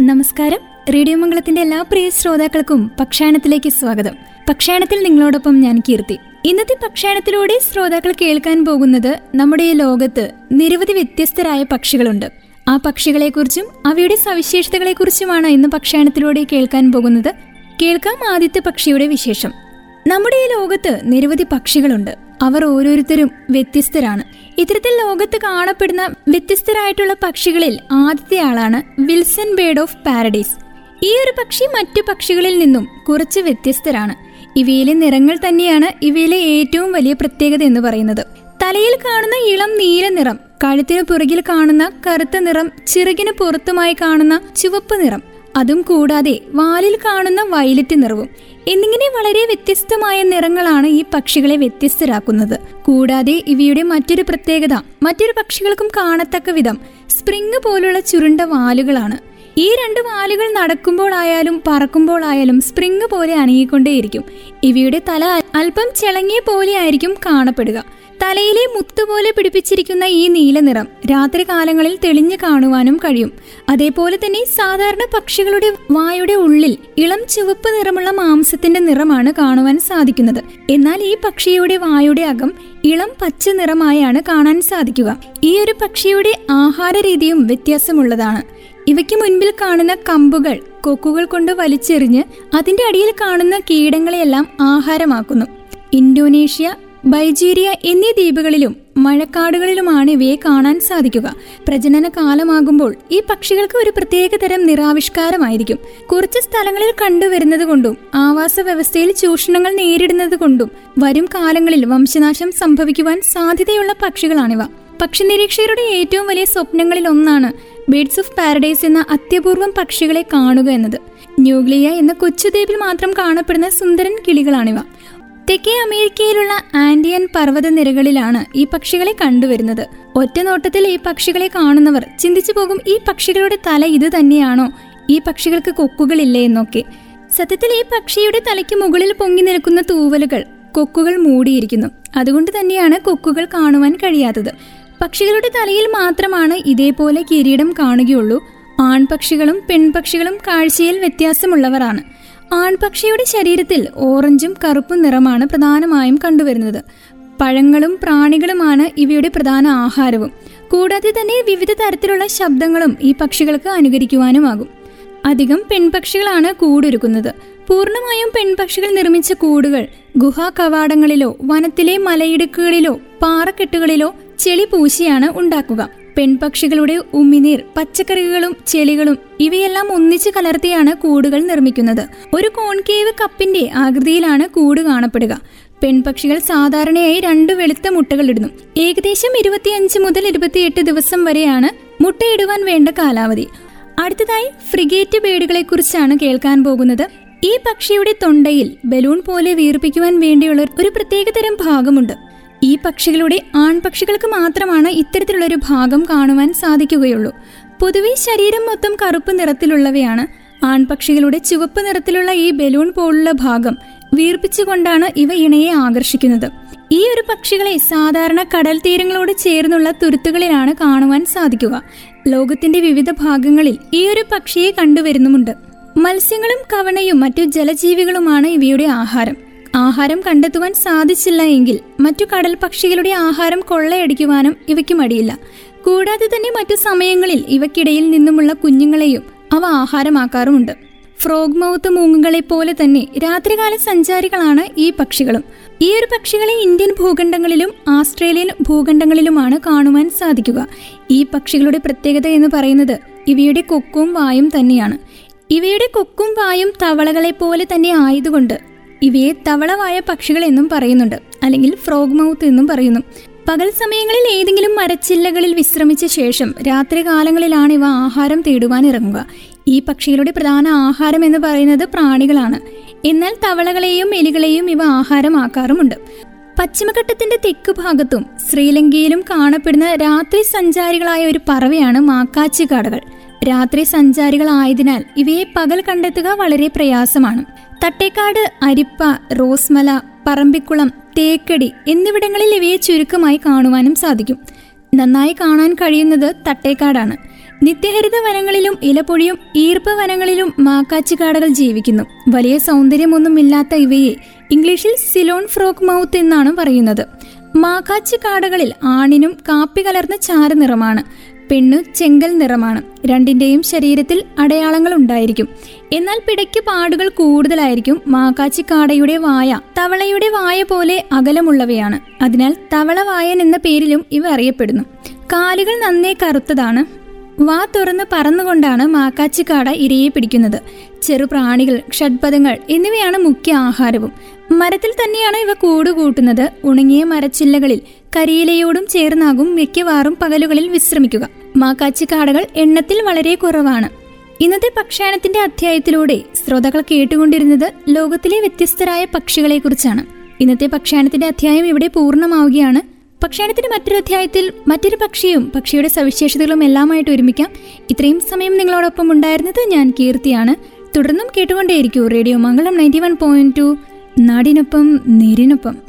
നമസ്കാരം. റേഡിയോ മംഗളത്തിന്റെ എല്ലാ പ്രിയ ശ്രോതാക്കൾക്കും പക്ഷാണത്തിലേക്ക് സ്വാഗതം. പക്ഷാണത്തിൽ നിങ്ങളോടൊപ്പം ഞാൻ കീർത്തി. ഇന്നത്തെ പക്ഷാണത്തിലൂടെ ശ്രോതാക്കൾ കേൾക്കാൻ പോകുന്നത് നമ്മുടെ ഈ ലോകത്ത് നിരവധി വ്യത്യസ്തരായ പക്ഷികളുണ്ട്. ആ പക്ഷികളെക്കുറിച്ചും അവയുടെ സവിശേഷതകളെക്കുറിച്ചുമാണ് ഇന്ന് പക്ഷാണത്തിലൂടെ കേൾക്കാൻ പോകുന്നത്. കേൾക്കാം ആദ്യത്തെ പക്ഷിയുടെ വിശേഷം. നമ്മുടെ ഈ ലോകത്ത് നിരവധി പക്ഷികളുണ്ട്. അവർ ഓരോരുത്തരും വ്യത്യസ്തരാണ്. ഇത്തരത്തിൽ ലോകത്ത് കാണപ്പെടുന്ന വ്യത്യസ്തരായിട്ടുള്ള പക്ഷികളിൽ ആദ്യത്തെ ആളാണ് വിൽസൺ ബേർഡ് ഓഫ് പാരഡൈസ്. ഈ ഒരു പക്ഷി മറ്റു പക്ഷികളിൽ നിന്നും കുറച്ച് വ്യത്യസ്തരാണ്. ഇവയിലെ നിറങ്ങൾ തന്നെയാണ് ഇവയിലെ ഏറ്റവും വലിയ പ്രത്യേകത എന്ന് പറയുന്നത്. തലയിൽ കാണുന്ന ഇളം നീല നിറം കഴുത്തിന് പുറകിൽ കാണുന്ന കറുത്ത നിറം ചിറകിന് പുറത്തുമായി കാണുന്ന ചുവപ്പ് നിറം അതും കൂടാതെ വാലിൽ കാണുന്ന വയലറ്റ് നിറവും എന്നിങ്ങനെ വളരെ വ്യത്യസ്തമായ നിറങ്ങളാണ് ഈ പക്ഷികളെ വ്യത്യസ്തരാക്കുന്നത്. കൂടാതെ ഇവയുടെ മറ്റൊരു പ്രത്യേകത മറ്റൊരു പക്ഷികൾക്കും കാണത്തക്ക വിധം സ്പ്രിങ് പോലുള്ള ചുരുണ്ട വാലുകളാണ്. ഈ രണ്ട് വാലുകൾ നടക്കുമ്പോഴായാലും പറക്കുമ്പോഴായാലും സ്പ്രിങ് പോലെ അനങ്ങിക്കൊണ്ടേയിരിക്കും. ഇവയുടെ തല അല്പം ചിളങ്ങിയ പോലെ ആയിരിക്കും കാണപ്പെടുക. തലയിലെ മുത്തുപോലെ പിടിപ്പിച്ചിരിക്കുന്ന ഈ നീല നിറം രാത്രി കാലങ്ങളിൽ തെളിഞ്ഞു കാണുവാനും കഴിയും. അതേപോലെ തന്നെ സാധാരണ പക്ഷികളുടെ വായുടെ ഉള്ളിൽ ഇളം ചുവപ്പ് നിറമുള്ള മാംസത്തിന്റെ നിറമാണ് കാണുവാൻ സാധിക്കുന്നത്. എന്നാൽ ഈ പക്ഷിയുടെ വായുടെ അകം ഇളം പച്ച നിറമായാണ് കാണാൻ സാധിക്കുക. ഈ ഒരു പക്ഷിയുടെ ആഹാര രീതിയും വ്യത്യാസമുള്ളതാണ്. ഇവയ്ക്ക് മുൻപിൽ കാണുന്ന കമ്പുകൾ കൊക്കുകൾ കൊണ്ട് വലിച്ചെറിഞ്ഞ് അതിന്റെ അടിയിൽ കാണുന്ന കീടങ്ങളെയെല്ലാം ആഹാരമാക്കുന്നു. ഇന്തോനേഷ്യ ബൈജീരിയ എന്നീ ദ്വീപുകളിലും മഴക്കാടുകളിലുമാണ് ഇവയെ കാണാൻ സാധിക്കുക. പ്രജനന കാലമാകുമ്പോൾ ഈ പക്ഷികൾക്ക് ഒരു പ്രത്യേക തരം നിറാവിഷ്കാരമായിരിക്കും കുറച്ച് സ്ഥലങ്ങളിൽ കണ്ടുവരുന്നത് കൊണ്ടും ആവാസ വ്യവസ്ഥയിൽ ചൂഷണങ്ങൾ നേരിടുന്നത് കൊണ്ടും വരും കാലങ്ങളിൽ വംശനാശം സംഭവിക്കുവാൻ സാധ്യതയുള്ള പക്ഷികളാണിവ. പക്ഷി നിരീക്ഷകരുടെ ഏറ്റവും വലിയ സ്വപ്നങ്ങളിൽ ഒന്നാണ് ബേഡ്സ് ഓഫ് പാരഡൈസ് എന്ന അത്യപൂർവം പക്ഷികളെ കാണുക എന്നത്. ന്യൂഗ്ലിയ എന്ന കൊച്ചുദ്വീപിൽ മാത്രം കാണപ്പെടുന്ന സുന്ദരൻ കിളികളാണിവ. തെക്കേ അമേരിക്കയിലുള്ള ആൻഡിയൻ പർവതനിരകളിലാണ് ഈ പക്ഷികളെ കണ്ടുവരുന്നത്. ഒറ്റ നോട്ടത്തിൽ ഈ പക്ഷികളെ കാണുന്നവർ ചിന്തിച്ചു പോകും ഈ പക്ഷികളുടെ തല ഇത് തന്നെയാണോ? ഈ പക്ഷികൾക്ക് കൊക്കുകളില്ലേ എന്നൊക്കെ. സത്യത്തിൽ ഈ പക്ഷിയുടെ തലയ്ക്ക് മുകളിൽ പൊങ്ങി നിൽക്കുന്ന തൂവലുകൾ കൊക്കുകൾ മൂടിയിരിക്കുന്നു. അതുകൊണ്ട് തന്നെയാണ് കൊക്കുകൾ കാണുവാൻ കഴിയാത്തത്. പക്ഷികളുടെ തലയിൽ മാത്രമാണ് ഇതേപോലെ കിരീടം കാണുകയുള്ളൂ. ആൺപക്ഷികളും പെൺപക്ഷികളും കാഴ്ചയിൽ വ്യത്യാസമുള്ളവരാണ്. ആൺപക്ഷിയുടെ ശരീരത്തിൽ ഓറഞ്ചും കറുപ്പും നിറമാണ് പ്രധാനമായും കണ്ടുവരുന്നത്. പഴങ്ങളും പ്രാണികളുമാണ് ഇവയുടെ പ്രധാന ആഹാരവും. കൂടാതെ തന്നെ വിവിധ തരത്തിലുള്ള ശബ്ദങ്ങളും ഈ പക്ഷികൾക്ക് അനുകരിക്കുവാനുമാകും. അധികം പെൺപക്ഷികളാണ് കൂടൊരുക്കുന്നത്. പൂർണമായും പെൺപക്ഷികൾ നിർമ്മിച്ച കൂടുകൾ ഗുഹാ കവാടങ്ങളിലോ വനത്തിലെ മലയിടുക്കുകളിലോ പാറക്കെട്ടുകളിലോ ചെളി പൂശിയാണ് ഉണ്ടാക്കുക. പെൺപക്ഷികളുടെ ഉമ്മിനീർ പച്ചക്കറികളും ചെളികളും ഇവയെല്ലാം ഒന്നിച്ചു കലർത്തിയാണ് കൂടുകൾ നിർമ്മിക്കുന്നത്. ഒരു കോൺകേവ് കപ്പിന്റെ ആകൃതിയിലാണ് കൂട് കാണപ്പെടുക. പെൺപക്ഷികൾ സാധാരണയായി രണ്ട് വെളുത്ത മുട്ടകൾ ഇടുന്നു. ഏകദേശം ഇരുപത്തിയഞ്ച് മുതൽ ഇരുപത്തിയെട്ട് ദിവസം വരെയാണ് മുട്ടയിടുവാൻ വേണ്ട കാലാവധി. അടുത്തതായി ഫ്രിഗേറ്റ് ബേഡുകളെ കുറിച്ചാണ് കേൾക്കാൻ പോകുന്നത്. ഈ പക്ഷിയുടെ തൊണ്ടയിൽ ബലൂൺ പോലെ വീർപ്പിക്കുവാൻ വേണ്ടിയുള്ള ഒരു പ്രത്യേകതരം ഭാഗമുണ്ട്. ഈ പക്ഷികളുടെ ആൺപക്ഷികൾക്ക് മാത്രമാണ് ഇത്തരത്തിലുള്ള ഒരു ഭാഗം കാണുവാൻ സാധിക്കുകയുള്ളൂ. പൊതുവെ ശരീരം മൊത്തം കറുപ്പ് നിറത്തിലുള്ളവയാണ്. ആൺപക്ഷികളുടെ ചുവപ്പ് നിറത്തിലുള്ള ഈ ബലൂൺ പോലുള്ള ഭാഗം വീർപ്പിച്ചുകൊണ്ടാണ് ഇവ ഇണയെ ആകർഷിക്കുന്നത്. ഈ ഒരു പക്ഷികളെ സാധാരണ കടൽ തീരങ്ങളോട് ചേർന്നുള്ള തുരുത്തുകളിലാണ് കാണുവാൻ സാധിക്കുക. ലോകത്തിന്റെ വിവിധ ഭാഗങ്ങളിൽ ഈ ഒരു പക്ഷിയെ കണ്ടുവരുന്നുമുണ്ട്. മത്സ്യങ്ങളും കവണയും മറ്റു ജലജീവികളുമാണ് ഇവയുടെ ആഹാരം. ആഹാരം കണ്ടെത്തുവാൻ സാധിച്ചില്ല എങ്കിൽ മറ്റു കടൽ പക്ഷികളുടെ ആഹാരം കൊള്ളയടിക്കുവാനും ഇവയ്ക്ക് മടിയില്ല. കൂടാതെ തന്നെ മറ്റു സമയങ്ങളിൽ ഇവയ്ക്കിടയിൽ നിന്നുമുള്ള കുഞ്ഞുങ്ങളെയും അവ ആഹാരമാക്കാറുമുണ്ട്. ഫ്രോഗ് മൗത്ത് മൂങ്ങുകളെ പോലെ തന്നെ രാത്രികാല സഞ്ചാരികളാണ് ഈ പക്ഷികളും. ഈ ഒരു പക്ഷികളെ ഇന്ത്യൻ ഭൂഖണ്ഡങ്ങളിലും ആസ്ട്രേലിയൻ ഭൂഖണ്ഡങ്ങളിലുമാണ് കാണുവാൻ സാധിക്കുക. ഈ പക്ഷികളുടെ പ്രത്യേകത എന്ന് പറയുന്നത് ഇവയുടെ കൊക്കും വായും തന്നെയാണ്. ഇവയുടെ കൊക്കും വായും തവളകളെ പോലെ തന്നെ ആയതുകൊണ്ട് ഇവയെ തവളവായ പക്ഷികൾ എന്നും പറയുന്നുണ്ട്. അല്ലെങ്കിൽ ഫ്രോഗ് മൗത്ത് എന്നും പറയുന്നു. പകൽ സമയങ്ങളിൽ ഏതെങ്കിലും മരച്ചില്ലകളിൽ വിശ്രമിച്ച ശേഷം രാത്രി കാലങ്ങളിലാണ് ഇവ ആഹാരം തേടുവാൻ ഇറങ്ങുക. ഈ പക്ഷികളുടെ പ്രധാന ആഹാരം എന്ന് പറയുന്നത് പ്രാണികളാണ്. എന്നാൽ തവളകളെയും എലികളെയും ഇവ ആഹാരമാക്കാറുമുണ്ട്. പശ്ചിമഘട്ടത്തിന്റെ തെക്ക് ഭാഗത്തും ശ്രീലങ്കയിലും കാണപ്പെടുന്ന രാത്രി സഞ്ചാരികളായ ഒരു പറവയാണ് മാക്കാച്ചി കാടകൾ രാത്രി സഞ്ചാരികളായതിനാൽ ഇവയെ പകൽ കണ്ടെത്തുക വളരെ പ്രയാസമാണ്. തട്ടേക്കാട് അരിപ്പ റോസ്മല പറമ്പിക്കുളം തേക്കടി എന്നിവിടങ്ങളിൽ ഇവയെ ചുരുക്കമായി കാണുവാനും സാധിക്കും. നന്നായി കാണാൻ കഴിയുന്നത് തട്ടേക്കാടാണ്. നിത്യഹരിത വനങ്ങളിലും ഇലപൊഴിയും ഈർപ്പ വനങ്ങളിലും മാക്കാച്ചിക്കാടകൾ ജീവിക്കുന്നു. വലിയ സൗന്ദര്യമൊന്നും ഇല്ലാത്ത ഇവയെ ഇംഗ്ലീഷിൽ സിലോൺ ഫ്രോക്ക് മൗത്ത് എന്നാണ് പറയുന്നത്. മാക്കാച്ചിക്കാടകളിൽ ആണിനും കാപ്പി കലർന്ന ചാരനിറമാണ് പെണ്ണു ചെങ്കൽ നിറമാണ്. രണ്ടിന്റെയും ശരീരത്തിൽ അടയാളങ്ങൾ ഉണ്ടായിരിക്കും. എന്നാൽ പിടയ്ക്ക് പാടുകൾ കൂടുതലായിരിക്കും മാക്കാച്ചിക്കാടയുടെ വായ തവളയുടെ വായ പോലെ അകലമുള്ളവയാണ്. അതിനാൽ തവള തവളവായൻ എന്ന പേരിലും ഇവ അറിയപ്പെടുന്നു. കാലുകൾ നന്നേ കറുത്തതാണ്. വാ തുറന്ന് പറന്നുകൊണ്ടാണ് മാക്കാച്ചിക്കാട ഇരയെ പിടിക്കുന്നത്. ചെറുപ്രാണികൾ ഷഡ്പഥങ്ങൾ എന്നിവയാണ് മുഖ്യ ആഹാരവും. മരത്തിൽ തന്നെയാണ് ഇവ കൂടുകൂട്ടുന്നത്. ഉണങ്ങിയ മരച്ചില്ലകളിൽ കരിയിലയോടും ചേർന്നാകും മിക്കവാറും പകലുകളിൽ വിശ്രമിക്കുക. മാക്കാച്ചിക്കാടകൾ എണ്ണത്തിൽ വളരെ കുറവാണ്. ഇന്നത്തെ പക്ഷായണത്തിന്റെ അധ്യായത്തിലൂടെ ശ്രോതാക്കൾ കേട്ടുകൊണ്ടിരുന്നത് ലോകത്തിലെ വ്യത്യസ്തരായ പക്ഷികളെക്കുറിച്ചാണ്. ഇന്നത്തെ പക്ഷായണത്തിന്റെ അധ്യായം ഇവിടെ പൂർണമാവുകയാണ്. പക്ഷായണത്തിന്റെ മറ്റൊരു അധ്യായത്തിൽ മറ്റൊരു പക്ഷിയും പക്ഷിയുടെ സവിശേഷതകളും എല്ലാമായിട്ട് ഒരുമിക്കാം. ഇത്രയും സമയം നിങ്ങളോടൊപ്പം ഉണ്ടായിരുന്നത് ഞാൻ കീർത്തിയാണ്. തുടർന്നും കേട്ടുകൊണ്ടേയിരിക്കൂ radio Mangalam ninety one point two. നാടിനൊപ്പം നേരിനൊപ്പം.